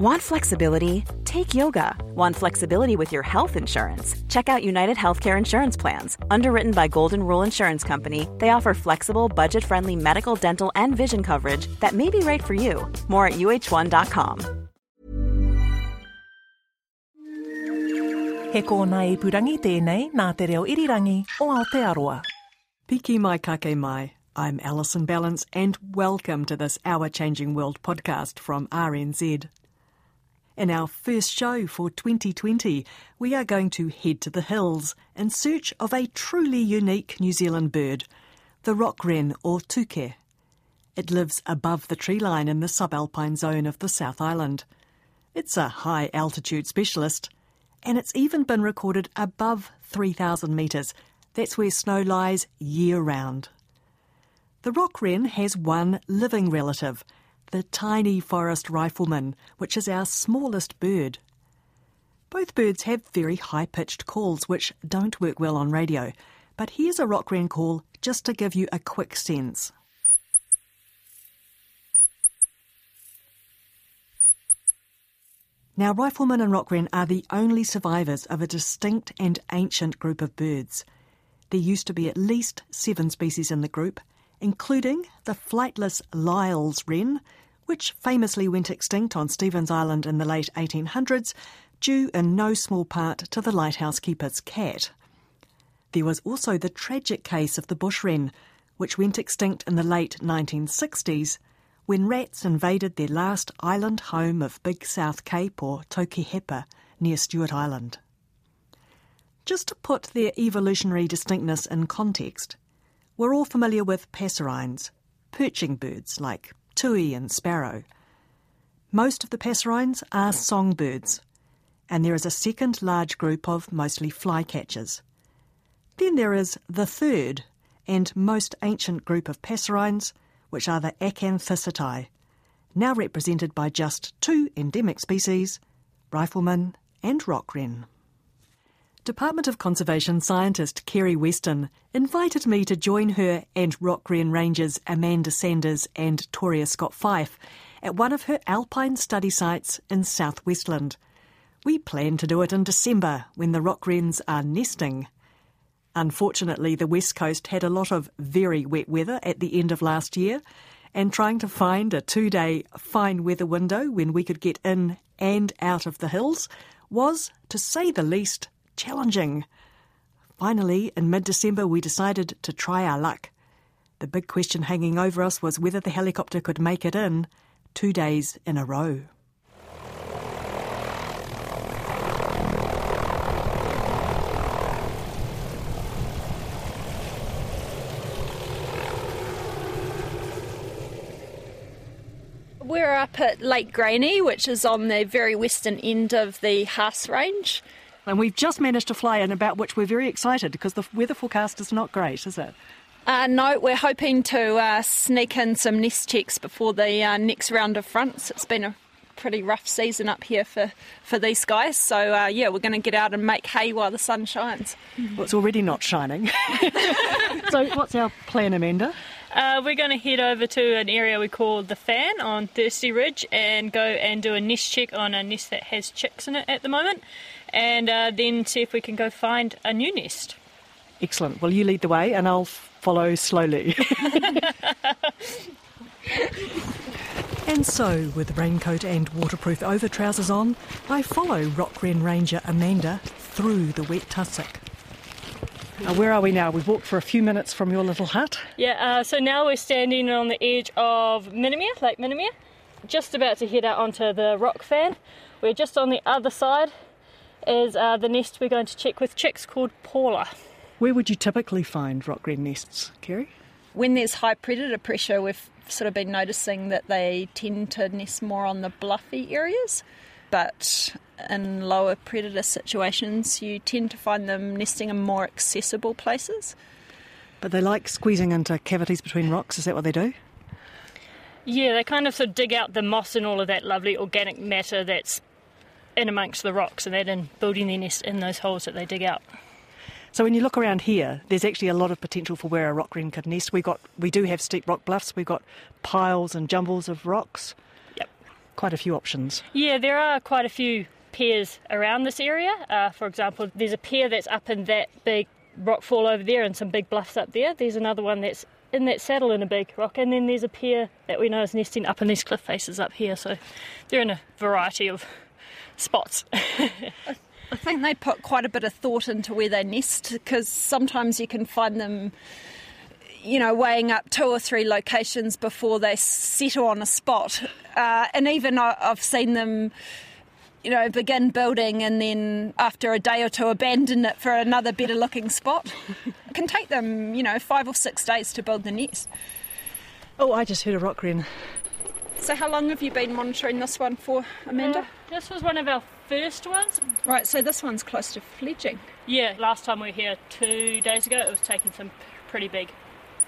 Want flexibility? Take yoga. Want flexibility with your health insurance? Check out United Healthcare Insurance Plans. Underwritten by Golden Rule Insurance Company, they offer flexible, budget friendly medical, dental, and vision coverage that may be right for you. More at uhone.com. He kōna ipurangi tēnei nā te reo irirangi o Aotearoa. Piki mai kake mai. I'm Alison Ballance and welcome to this Our Changing World podcast from RNZ. In our first show for 2020, we are going to head to the hills in search of a truly unique New Zealand bird, the rock wren or tuke. It lives above the tree line in the subalpine zone of the South Island. It's a high altitude specialist, and it's even been recorded above 3,000 metres. That's where snow lies year round. The rock wren has one living relative – the tiny forest rifleman, which is our smallest bird. Both birds have very high pitched calls, which don't work well on radio, but here's a rock wren call just to give you a quick sense. Now, rifleman and rock wren are the only survivors of a distinct and ancient group of birds. There used to be at least seven species in the group, including the flightless Lyall's wren, which famously went extinct on Stevens Island in the late 1800s, due in no small part to the lighthouse keeper's cat. There was also the tragic case of the bush wren, which went extinct in the late 1960s when rats invaded their last island home of Big South Cape or Taukihepa near Stewart Island. Just to put their evolutionary distinctness in context, we're all familiar with passerines, perching birds like tui and sparrow. Most of the passerines are songbirds, and there is a second large group of mostly flycatchers. Then there is the third and most ancient group of passerines, which are the Acanthisittidae, now represented by just two endemic species, rifleman and rock wren. Department of Conservation scientist Kerry Weston invited me to join her and rock wren rangers Amanda Sanders and Toria Scott Fife at one of her alpine study sites in South Westland. We plan to do it in December when the rock wrens are nesting. Unfortunately, the West Coast had a lot of very wet weather at the end of last year, and trying to find a two day fine weather window when we could get in and out of the hills was, to say the least, challenging. Finally, in mid December, we decided to try our luck. The big question hanging over us was whether the helicopter could make it in two days in a row. We're up at Lake Graney, which is on the very western end of the Haast Range. And we've just managed to fly in about which we're very excited because the weather forecast is not great, is it? Uh, no, we're hoping to uh, sneak in some nest checks before the uh, next round of fronts. It's been a pretty rough season up here for, for these guys. So, uh, yeah, we're going to get out and make hay while the sun shines. Well, it's already not shining. so, what's our plan, Amanda? Uh, we're going to head over to an area we call the Fan on Thirsty Ridge and go and do a nest check on a nest that has chicks in it at the moment and uh, then see if we can go find a new nest. Excellent. Well, you lead the way and I'll follow slowly. and so, with raincoat and waterproof over trousers on, I follow Rock Wren Ranger Amanda through the wet tussock. Uh, where are we now? We've walked for a few minutes from your little hut. Yeah, uh, so now we're standing on the edge of Minimere, Lake Minimere, just about to head out onto the rock fan. We're just on the other side is uh, the nest we're going to check with chicks called Paula. Where would you typically find rock wren nests, Kerry? When there's high predator pressure, we've sort of been noticing that they tend to nest more on the bluffy areas, but in lower predator situations, you tend to find them nesting in more accessible places. But they like squeezing into cavities between rocks, is that what they do? Yeah, they kind of sort of dig out the moss and all of that lovely organic matter that's in amongst the rocks and then building their nest in those holes that they dig out. So when you look around here, there's actually a lot of potential for where a rock wren could nest. We got we do have steep rock bluffs. We've got piles and jumbles of rocks. Yep. quite a few options. Yeah, there are quite a few pairs around this area. Uh, for example, there's a pair that's up in that big rock fall over there and some big bluffs up there. There's another one that's in that saddle in a big rock, and then there's a pair that we know is nesting up in these cliff faces up here. So they're in a variety of spots. I think they put quite a bit of thought into where they nest because sometimes you can find them, you know, weighing up two or three locations before they settle on a spot. Uh, and even I- I've seen them, you know, begin building and then after a day or two abandon it for another better looking spot. it can take them, you know, five or six days to build the nest. Oh, I just heard a rock wren. So, how long have you been monitoring this one for, Amanda? Uh, this was one of our first ones. Right, so this one's close to fledging. Yeah, last time we were here two days ago, it was taking some pretty big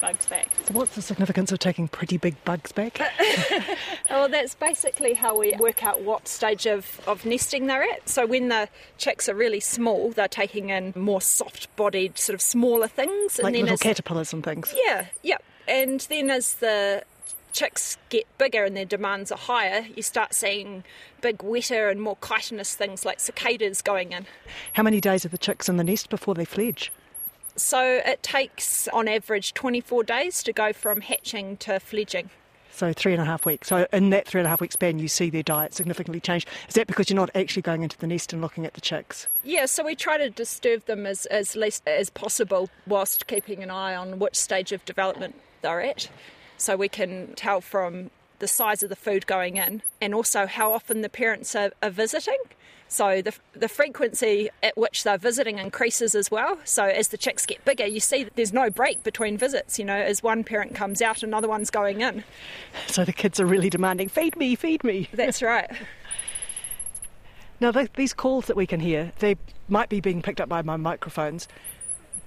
bugs back. So, what's the significance of taking pretty big bugs back? Well, that's basically how we work out what stage of, of nesting they're at. So when the chicks are really small, they're taking in more soft-bodied, sort of smaller things, like and then little as, caterpillars and things. yeah, yeah, and then as the chicks get bigger and their demands are higher, you start seeing big, wetter and more chitinous things like cicadas going in. How many days are the chicks in the nest before they fledge? So it takes, on average, 24 days to go from hatching to fledging. So three and a half weeks. So in that three and a half week span, you see their diet significantly change. Is that because you're not actually going into the nest and looking at the chicks? Yeah, so we try to disturb them as, as least as possible whilst keeping an eye on which stage of development they're at. So we can tell from the size of the food going in and also how often the parents are, are visiting. So the, the frequency at which they're visiting increases as well. So as the chicks get bigger, you see that there's no break between visits. You know, as one parent comes out, another one's going in. So the kids are really demanding, feed me, feed me. That's right. Now, th- these calls that we can hear, they might be being picked up by my microphones,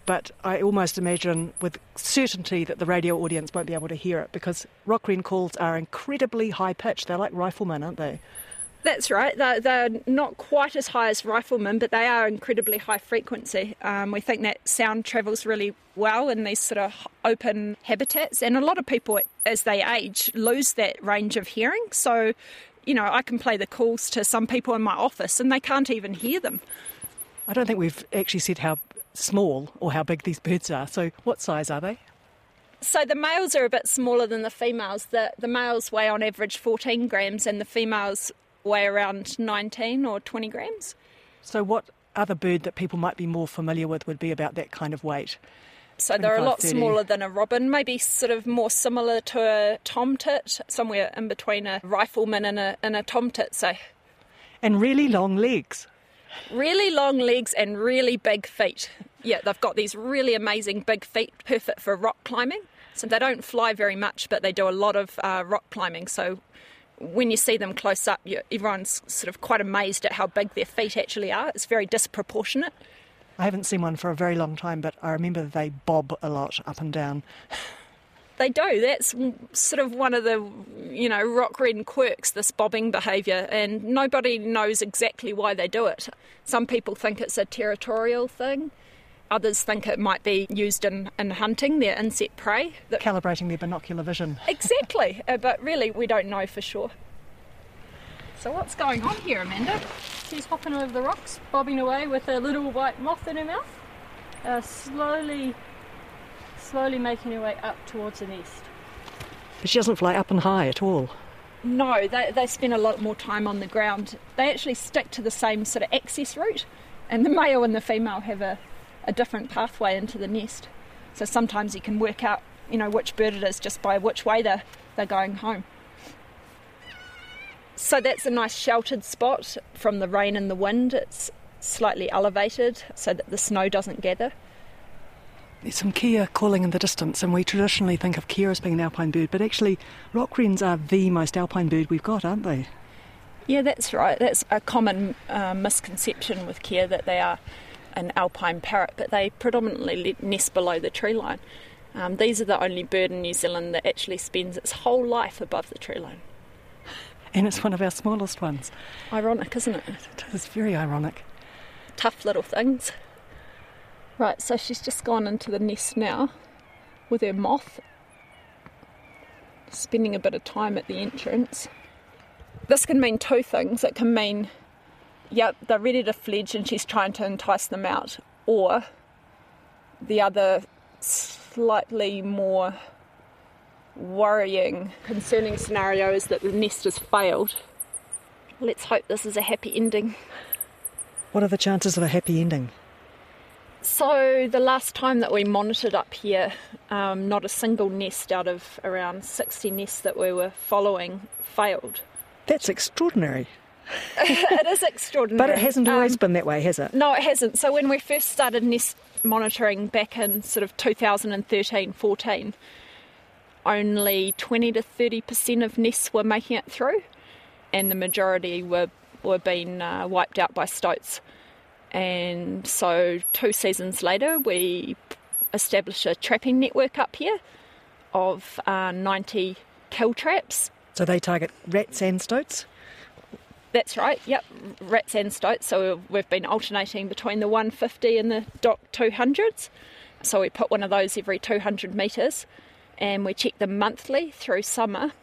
but I almost imagine with certainty that the radio audience won't be able to hear it because rock wren calls are incredibly high pitched. They're like riflemen, aren't they? That's right. They're, they're not quite as high as riflemen, but they are incredibly high frequency. Um, we think that sound travels really well in these sort of open habitats, and a lot of people, as they age, lose that range of hearing. So, you know, I can play the calls to some people in my office, and they can't even hear them. I don't think we've actually said how small or how big these birds are. So, what size are they? So the males are a bit smaller than the females. The the males weigh on average 14 grams, and the females weigh around 19 or 20 grams. So, what other bird that people might be more familiar with would be about that kind of weight? So they're a lot 30. smaller than a robin, maybe sort of more similar to a tomtit, somewhere in between a rifleman and a, and a tomtit. So And really long legs. Really long legs and really big feet. Yeah, they've got these really amazing big feet, perfect for rock climbing. So they don't fly very much, but they do a lot of uh, rock climbing. So when you see them close up, everyone's sort of quite amazed at how big their feet actually are. It's very disproportionate. I haven't seen one for a very long time, but I remember they bob a lot up and down. They do. That's sort of one of the, you know, rock wren quirks, this bobbing behaviour, and nobody knows exactly why they do it. Some people think it's a territorial thing. Others think it might be used in, in hunting their insect prey. That, Calibrating their binocular vision. exactly, uh, but really we don't know for sure. So what's going on here, Amanda? She's hopping over the rocks, bobbing away with a little white moth in her mouth, uh, slowly, slowly making her way up towards the nest. But she doesn't fly up and high at all. No, they, they spend a lot more time on the ground. They actually stick to the same sort of access route, and the male and the female have a, a different pathway into the nest. So sometimes you can work out, you know, which bird it is just by which way they're, they're going home. So that's a nice sheltered spot from the rain and the wind. It's slightly elevated so that the snow doesn't gather. Some kea calling in the distance, and we traditionally think of kea as being an alpine bird, but actually, rock wrens are the most alpine bird we've got, aren't they? Yeah, that's right. That's a common uh, misconception with kea that they are an alpine parrot, but they predominantly nest below the tree line. Um, these are the only bird in New Zealand that actually spends its whole life above the tree line. And it's one of our smallest ones. Ironic, isn't it? It is very ironic. Tough little things. Right, so she's just gone into the nest now with her moth, spending a bit of time at the entrance. This can mean two things. It can mean, yep, they're ready to fledge and she's trying to entice them out, or the other slightly more worrying, concerning scenario is that the nest has failed. Let's hope this is a happy ending. What are the chances of a happy ending? So, the last time that we monitored up here, um, not a single nest out of around 60 nests that we were following failed. That's extraordinary. it is extraordinary. But it hasn't always Um, been that way, has it? No, it hasn't. So when we first started nest monitoring back in sort of 2013 14, only 20 to 30% of nests were making it through, and the majority were, were being uh, wiped out by stoats. And so two seasons later, we established a trapping network up here of uh, 90 kill traps So they target rats and stoats? That's right, yep, rats and stoats. So we've been alternating between the 150 and the DOC 200s. So we put one of those every 200 metres and we check them monthly through summer.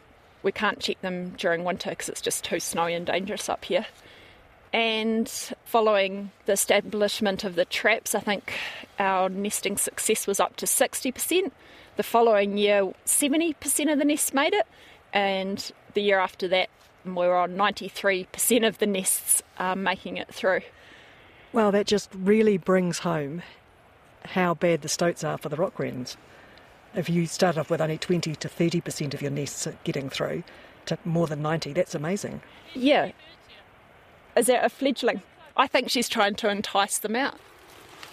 We can't check them during winter because it's just too snowy and dangerous up here. And following the establishment of the traps, I think our nesting success was up to 60%. The following year, 70% of the nests made it, and the year after that, we were on 93% of the nests um, making it through. Well, that just really brings home how bad the stoats are for the rock wrens. If you start off with only 20 to 30% of your nests getting through to more than 90, that's amazing. Yeah. Is that a fledgling? I think she's trying to entice them out.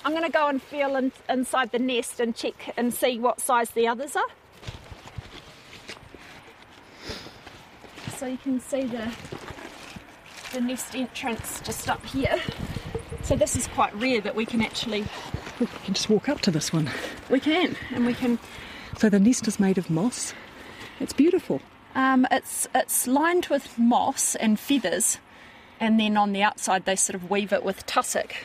I'm going to go and feel in, inside the nest and check and see what size the others are. So you can see the the nest entrance just up here. So this is quite rare that we can actually We can just walk up to this one. we can and we can So the nest is made of moss. It's beautiful. Um, it's it's lined with moss and feathers, and then on the outside they sort of weave it with tussock.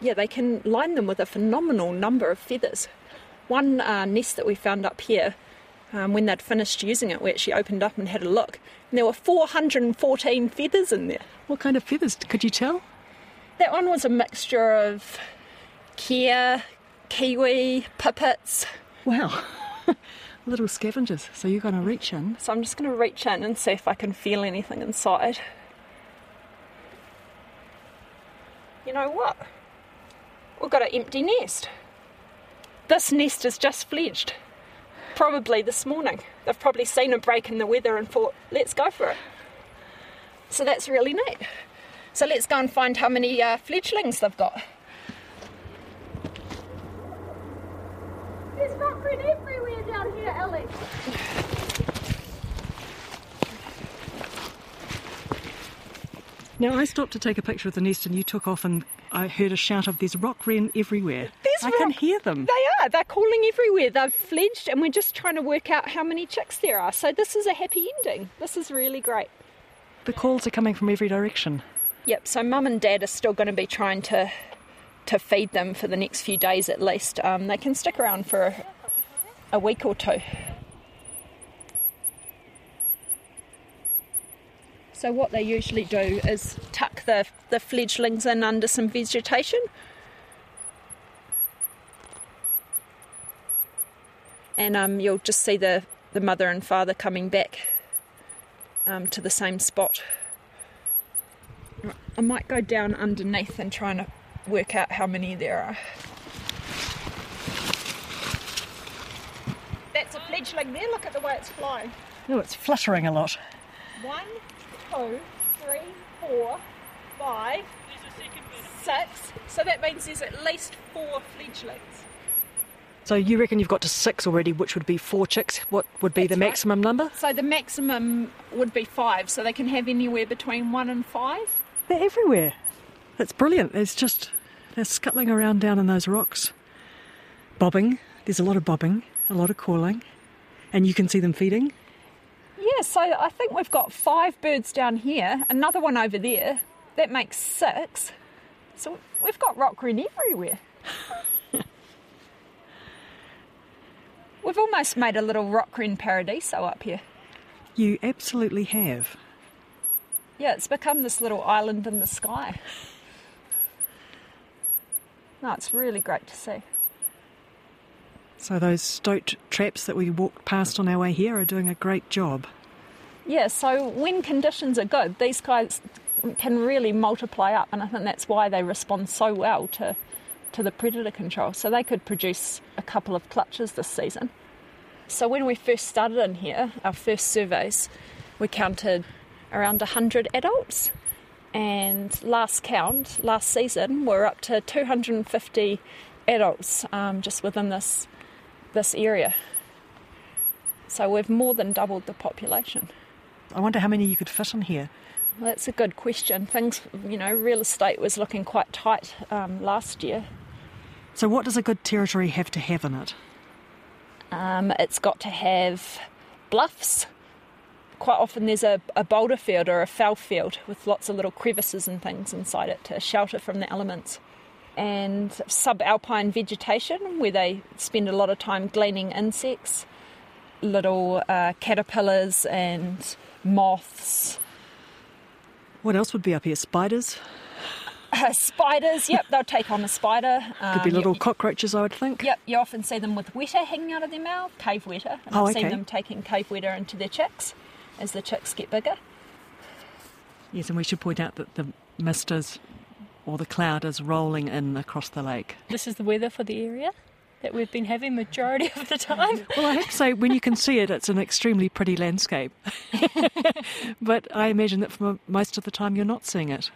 Yeah, they can line them with a phenomenal number of feathers. One uh, nest that we found up here, um, when they'd finished using it, we actually opened up and had a look, and there were 414 feathers in there. What kind of feathers could you tell? That one was a mixture of kea, kiwi, pipits. Wow. Little scavengers. So you're going to reach in. So I'm just going to reach in and see if I can feel anything inside. You know what? We've got an empty nest. This nest is just fledged. Probably this morning. They've probably seen a break in the weather and thought, let's go for it. So that's really neat. So let's go and find how many uh, fledglings they've got. There's rockford everywhere down here, Alex. Now, I stopped to take a picture of the nest and you took off, and I heard a shout of there's rock wren everywhere. There's I can hear them. They are. They're calling everywhere. They've fledged, and we're just trying to work out how many chicks there are. So this is a happy ending. This is really great. The calls are coming from every direction. Yep. So mum and dad are still going to be trying to to feed them for the next few days at least. Um, they can stick around for a, a week or two. So what they usually do is tuck the the fledglings in under some vegetation. And um, you'll just see the, the mother and father coming back um, to the same spot. I might go down underneath and try and work out how many there are. That's a fledgling there. Look at the way it's flying. Oh, it's fluttering a lot. One, two, three, four, five, six. So that means there's at least four fledglings. So you reckon you've got to six already, which would be four chicks. What would be the That's right. maximum number? So the maximum would be five. So they can have anywhere between one and five. They're everywhere. That's brilliant. It's just they're scuttling around down in those rocks, bobbing. There's a lot of bobbing, a lot of calling, and you can see them feeding. Yeah, so I think we've got five birds down here, another one over there. That makes six. So we've got rock wren everywhere. we've almost made a little rock wren paradiso up here. You absolutely have. Yeah, it's become this little island in the sky. No, it's really great to see. So those stoat traps that we walked past on our way here are doing a great job. Yeah, so when conditions are good, these guys can really multiply up, and I think that's why they respond so well to, to the predator control. So they could produce a couple of clutches this season. So when we first started in here, our first surveys, we counted around 100 adults. And last count, last season, we're up to 250 adults um, just within this this area. So we've more than doubled the population. I wonder how many you could fit in here. Well, that's a good question. Things, you know, real estate was looking quite tight um, last year. So, what does a good territory have to have in it? Um, it's got to have bluffs. Quite often there's a, a boulder field or a fell field with lots of little crevices and things inside it to shelter from the elements. And subalpine vegetation where they spend a lot of time gleaning insects, little uh, caterpillars and moths. What else would be up here? Spiders? Uh, spiders, yep, they'll take on a spider. Could be Um, little you- cockroaches, I would think. Yep, you often see them with weta hanging out of their mouth, cave weta. And Oh, I've seen them taking cave weta into their chicks as the chicks get bigger. Yes, and we should point out that the mist is, or the cloud is rolling in across the lake. This is the weather for the area that we've been having majority of the time. Well, I have to say, when you can see it, it's an extremely pretty landscape. but I imagine that for most of the time you're not seeing it.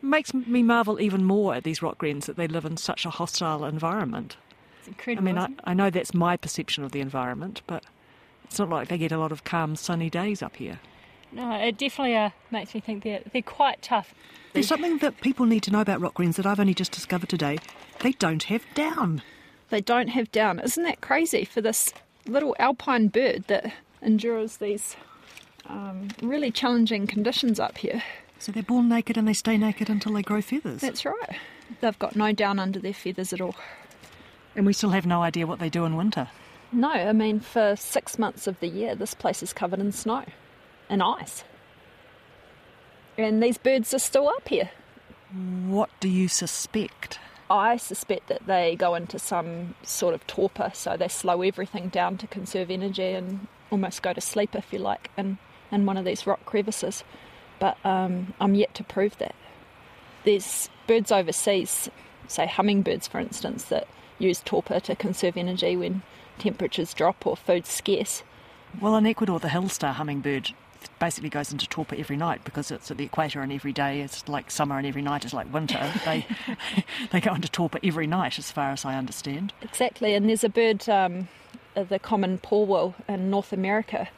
It makes me marvel even more at these rock wrens that they live in such a hostile environment. It's I incredible. mean, I, isn't it? I know that's my perception of the environment, but it's not like they get a lot of calm, sunny days up here. No, it definitely uh, makes me think they're, they're quite tough. There's something that people need to know about rock wrens that I've only just discovered today. They don't have down. They don't have down. Isn't that crazy for this little alpine bird that endures these um, really challenging conditions up here? So they're born naked and they stay naked until they grow feathers. That's right. They've got no down under their feathers at all. And we still have no idea what they do in winter. No, I mean, for six months of the year, this place is covered in snow and ice. And these birds are still up here. What do you suspect? I suspect that they go into some sort of torpor, so they slow everything down to conserve energy and almost go to sleep, if you like, in, in one of these rock crevices. But um, I'm yet to prove that. There's birds overseas, say hummingbirds, for instance, that use torpor to conserve energy when temperatures drop or food's scarce. Well, in Ecuador, the hill star hummingbird basically goes into torpor every night because it's at the equator and every day it's like summer and every night is like winter. they they go into torpor every night, as far as I understand. Exactly, and there's a bird, um, uh, the common poorwill in North America,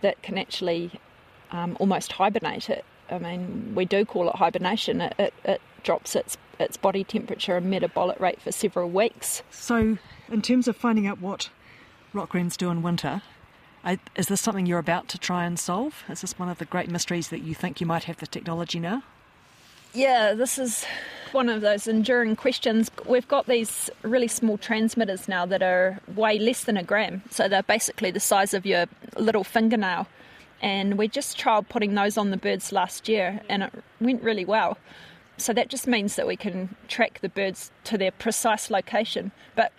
that can actually um, almost hibernate it. I mean, we do call it hibernation. It, it, it drops its its body temperature and metabolic rate for several weeks. So, in terms of finding out what rock wrens do in winter, I, is this something you're about to try and solve? Is this one of the great mysteries that you think you might have the technology now? Yeah, this is one of those enduring questions. We've got these really small transmitters now that are way less than a gram, so they're basically the size of your little fingernail. And we just trialled putting those on the birds last year, and it went really well. So that just means that we can track the birds to their precise location. But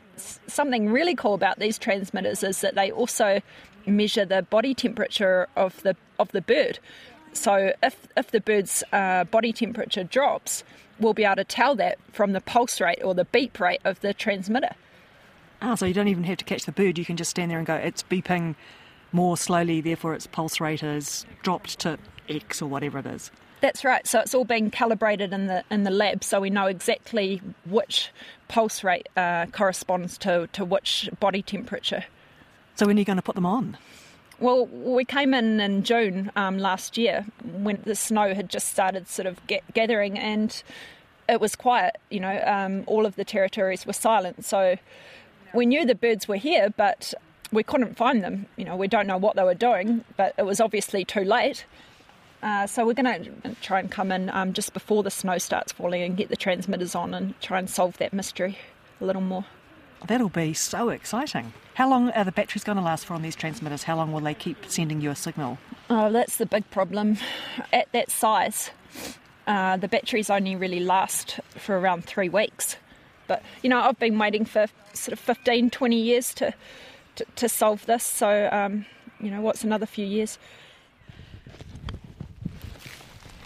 something really cool about these transmitters is that they also measure the body temperature of the of the bird. So if if the bird's uh, body temperature drops, we'll be able to tell that from the pulse rate or the beep rate of the transmitter. Ah, so you don't even have to catch the bird, you can just stand there and go, it's beeping more slowly, therefore its pulse rate is dropped to X or whatever it is. That's right. So it's all being calibrated in the in the lab, so we know exactly which pulse rate uh, corresponds to to which body temperature. So when are you going to put them on? Well, we came in in June um, last year when the snow had just started sort of get, gathering and it was quiet. You know, um, all of the territories were silent. So we knew the birds were here, but we couldn't find them. You know, we don't know what they were doing, but it was obviously too late. Uh, so we're going to try and come in um, just before the snow starts falling and get the transmitters on and try and solve that mystery a little more. That'll be so exciting. How long are the batteries going to last for on these transmitters? How long will they keep sending you a signal? Oh, that's the big problem. At that size, uh, the batteries only really last for around three weeks. But, you know, I've been waiting for sort of 15, 20 years to, to, to solve this. So, um, you know, what's another few years?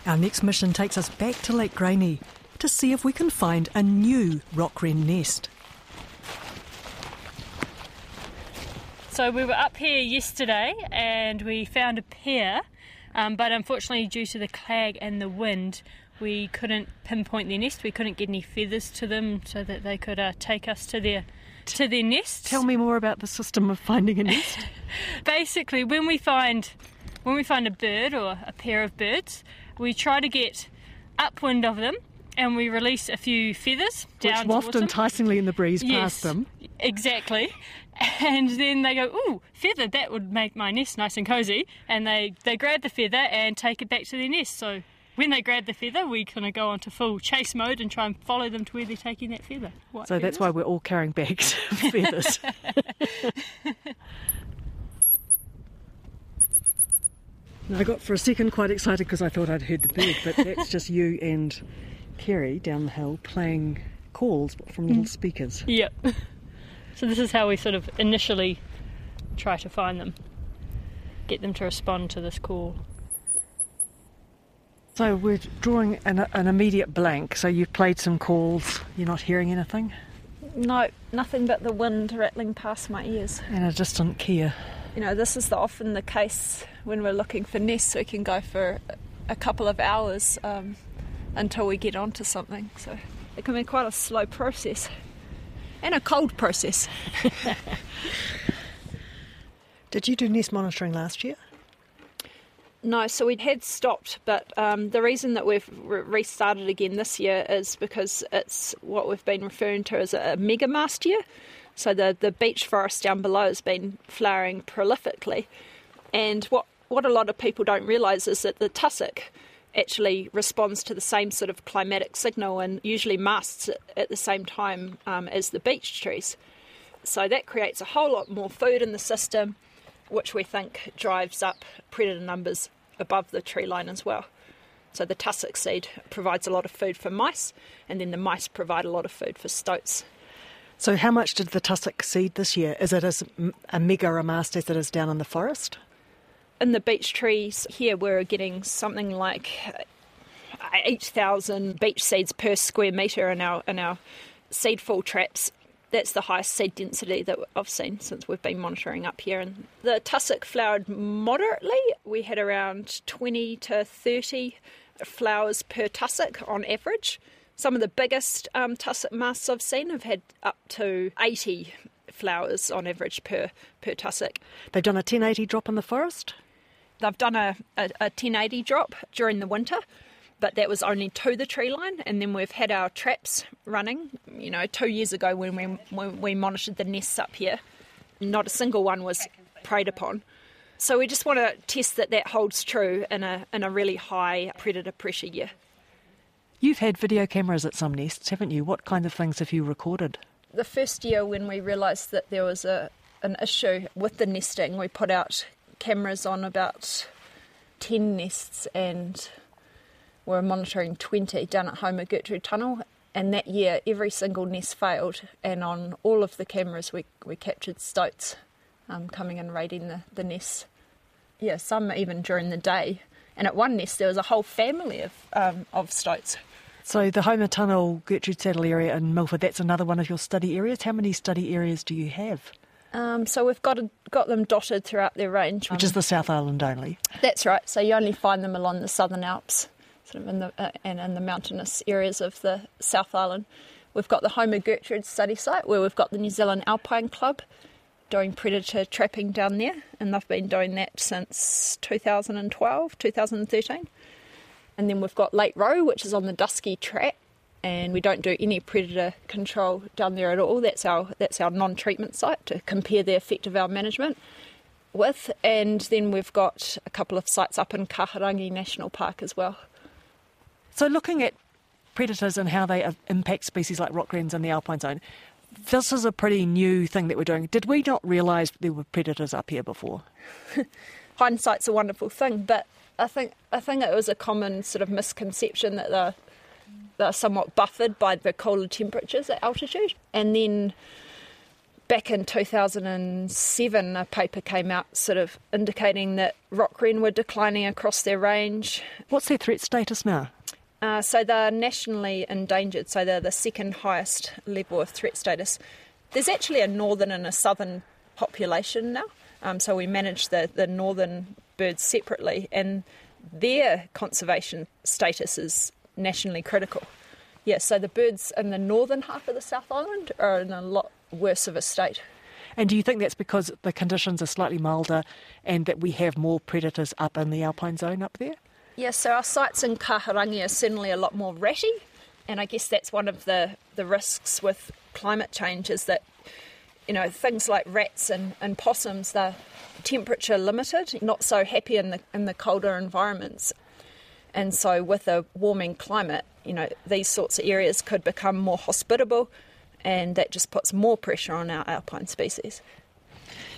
Our next mission takes us back to Lake Graney to see if we can find a new rock wren nest. So we were up here yesterday and we found a pair, um, but unfortunately, due to the clag and the wind, we couldn't pinpoint their nest. We couldn't get any feathers to them so that they could uh, take us to their to their nest. Tell me more about the system of finding a nest. Basically, when we find when we find a bird or a pair of birds, we try to get upwind of them and we release a few feathers Which down waft towards them. enticingly in the breeze Yes, past them. Exactly. And then they go, ooh, feather, that would make my nest nice and cosy. And they, they grab the feather and take it back to their nest. So when they grab the feather, we kind of go onto full chase mode and try and follow them to where they're taking that feather. White So that's why we're all carrying bags of feathers. Now, I got for a second quite excited because I thought I'd heard the bird, but that's just you and Kerry down the hill playing calls from little mm. speakers. Yep. So this is how we sort of initially try to find them, get them to respond to this call. So we're drawing an, an immediate blank. So you've played some calls, you're not hearing anything, No, nothing but the wind rattling past my ears. and a distant kea. You know, this is the, often the case when we're looking for nests. We can go for a couple of hours um, until we get onto something. So it can be quite a slow process and a cold process. Did you do nest monitoring last year? No, so we had stopped, but um, the reason that we've re- restarted again this year is because it's what we've been referring to as a, mega mast year. So the, the beech forest down below has been flowering prolifically. And what, what a lot of people don't realise is that the tussock actually responds to the same sort of climatic signal and usually masts at- the same time um, as the beech trees. So that creates a whole lot more food in the system, which we think drives up predator numbers above the tree line as well. So the tussock seed provides a lot of food for mice, and then the mice provide a lot of food for stoats. So how much did the tussock seed this year? Is it as a mega a mast as it is down in the forest? In the beech trees here, we're getting something like 8,000 beech seeds per square metre in our, in our seed fall traps. That's the highest seed density that I've seen since we've been monitoring up here. And the tussock flowered moderately. We had around 20 to 30 flowers per tussock on average. Some of the biggest um, tussock masts I've seen have had up to 80 flowers on average per, per tussock. They've done a 1080 drop in the forest. They've done a, a, a 1080 drop during the winter, but that was only to the tree line. And then we've had our traps running. You know, two years ago when we, when we monitored the nests up here, not a single one was preyed upon. So we just want to test that that holds true in a, in a really high predator pressure year. You've had video cameras at some nests, haven't you? What kind of things have you recorded? the first year when we realised that there was a an issue with the nesting, we put out cameras on about ten nests and were monitoring twenty down at Homer Gertrude Tunnel. And that year, every single nest failed, and on all of the cameras, we we captured stoats um, coming and raiding the, the nests. Yeah, some even during the day. And at one nest, there was a whole family of um, of stoats. So the Homer Tunnel, Gertrude Saddle area in Milford, that's another one of your study areas. How many study areas do you have? Um, so we've got got them dotted throughout their range. Which is the South Island only. That's right. So you only find them along the Southern Alps, sort of in the uh, and in the mountainous areas of the South Island. We've got the Homer Gertrude study site where we've got the New Zealand Alpine Club doing predator trapping down there, and they've been doing that since 2012, 2013. And then we've got Lake Roe, which is on the Dusky Track, and we don't do any predator control down there at all. That's our that's our non-treatment site to compare the effect of our management with. And then we've got a couple of sites up in Kahurangi National Park as well. So looking at predators and how they impact species like rock wrens in the alpine zone, this is a pretty new thing that we're doing. Did we not realise there were predators up here before? hindsight's a wonderful thing, but I think I think it was a common sort of misconception that they're they're somewhat buffered by the colder temperatures at altitude, and then back in 2007, a paper came out sort of indicating that rock wren were declining across their range. What's their threat status now? Uh, so they're nationally endangered, so they're the second highest level of threat status. There's actually a northern and a southern population now, um, so we manage the, the northern birds separately, and their conservation status is nationally critical. Yeah, so the birds in the northern half of the South Island are in a lot worse of a state. And do you think that's because the conditions are slightly milder and that we have more predators up in the alpine zone up there? Yeah, so our sites in Kahurangi are certainly a lot more ratty, and I guess that's one of the, the risks with climate change is that, you know, things like rats and, and possums, they're temperature limited, not so happy in the, in the colder environments. And so with a warming climate, you know, these sorts of areas could become more hospitable, and that just puts more pressure on our alpine species.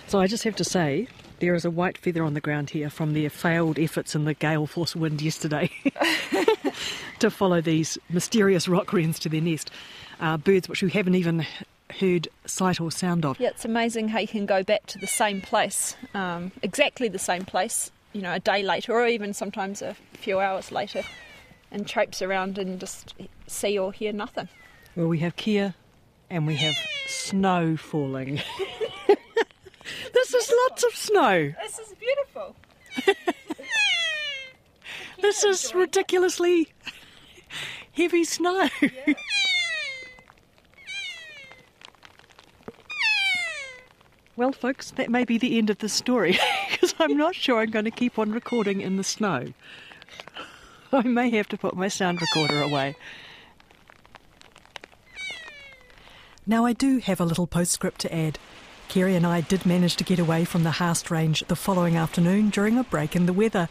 So I just have to say, there is a white feather on the ground here from their failed efforts in the gale force wind yesterday to follow these mysterious rock wrens to their nest. Uh, birds which we haven't even heard sight or sound of. Yeah, it's amazing how you can go back to the same place, um, exactly the same place, you know, a day later or even sometimes a few hours later, and traipse around and just see or hear nothing. Well, we have kea and we have snow falling. this is lots of snow. This is beautiful. This is ridiculously heavy snow. Well, folks, that may be the end of the story I'm not sure I'm going to keep on recording in the snow. I may have to put my sound recorder away. Now, I do have a little postscript to add. Kerry and I did manage to get away from the Haast Range the following afternoon during a break in the weather,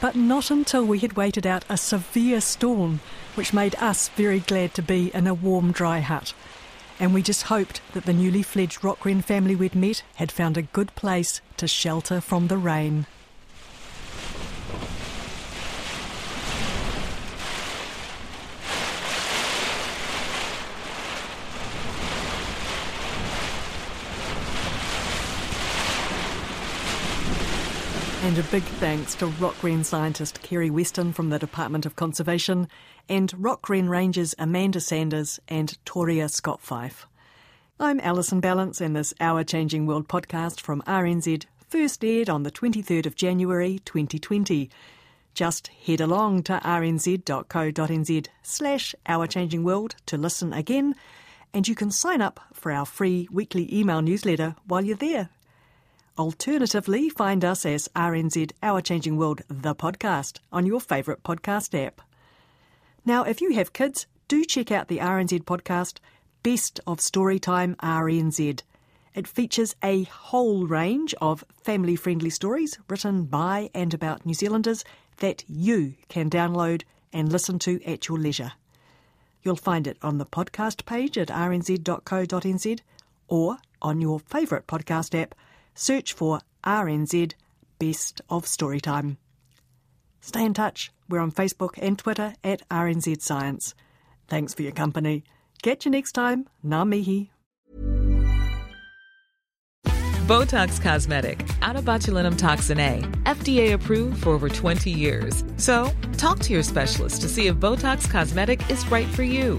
but not until we had waited out a severe storm, which made us very glad to be in a warm, dry hut. And we just hoped that the newly fledged rock wren family we'd met had found a good place to shelter from the rain. And a big thanks to rock wren scientist Kerry Weston from the Department of Conservation and rock wren rangers Amanda Sanders and Toria Scott Fife. I'm Alison Ballance and this Our Changing World podcast from RNZ first aired on the 23rd of January 2020. Just head along to rnz.co.nz slash Our Changing World to listen again and you can sign up for our free weekly email newsletter while you're there. Alternatively, find us as RNZ Our Changing World, the podcast, on your favourite podcast app. Now, if you have kids, do check out the RNZ podcast, Best of Storytime RNZ. It features a whole range of family friendly stories written by and about New Zealanders that you can download and listen to at your leisure. You'll find it on the podcast page at rnz.co.nz or on your favourite podcast app search for RNZ Best of Storytime. Stay in touch. We're on Facebook and Twitter at RNZ Science. Thanks for your company. Catch you next time. Ngā mihi. Botox Cosmetic, out of botulinum toxin A, FDA approved for over 20 years. So, talk to your specialist to see if Botox Cosmetic is right for you.